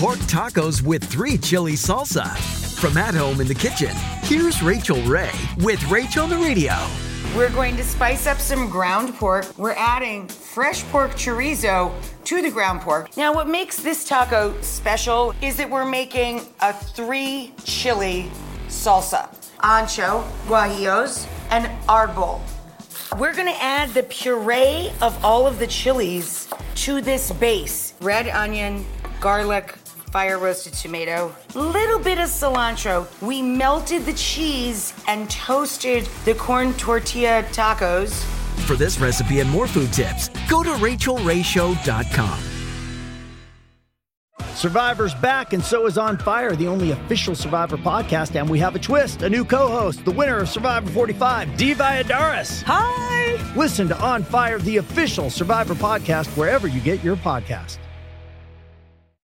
Pork tacos with three chili salsa. From at home in the kitchen, here's Rachael Ray with Rachel the Radio. We're going to spice up some ground pork. We're adding fresh pork chorizo to the ground pork. Now, what makes this taco special is that we're making a three chili salsa ancho, guajillos, and arbol. We're gonna add the puree of all of the chilies to this base red onion, garlic, fire roasted tomato, little bit of cilantro. We melted the cheese and toasted the corn tortilla tacos. For this recipe and more food tips, go to rachaelrayshow.com. Survivor's back, and so is On Fire, the only official Survivor podcast. And we have a twist a new co host, the winner of Survivor 45, Dee Valladares. Hi! Listen to On Fire, the official Survivor podcast, wherever you get your podcast.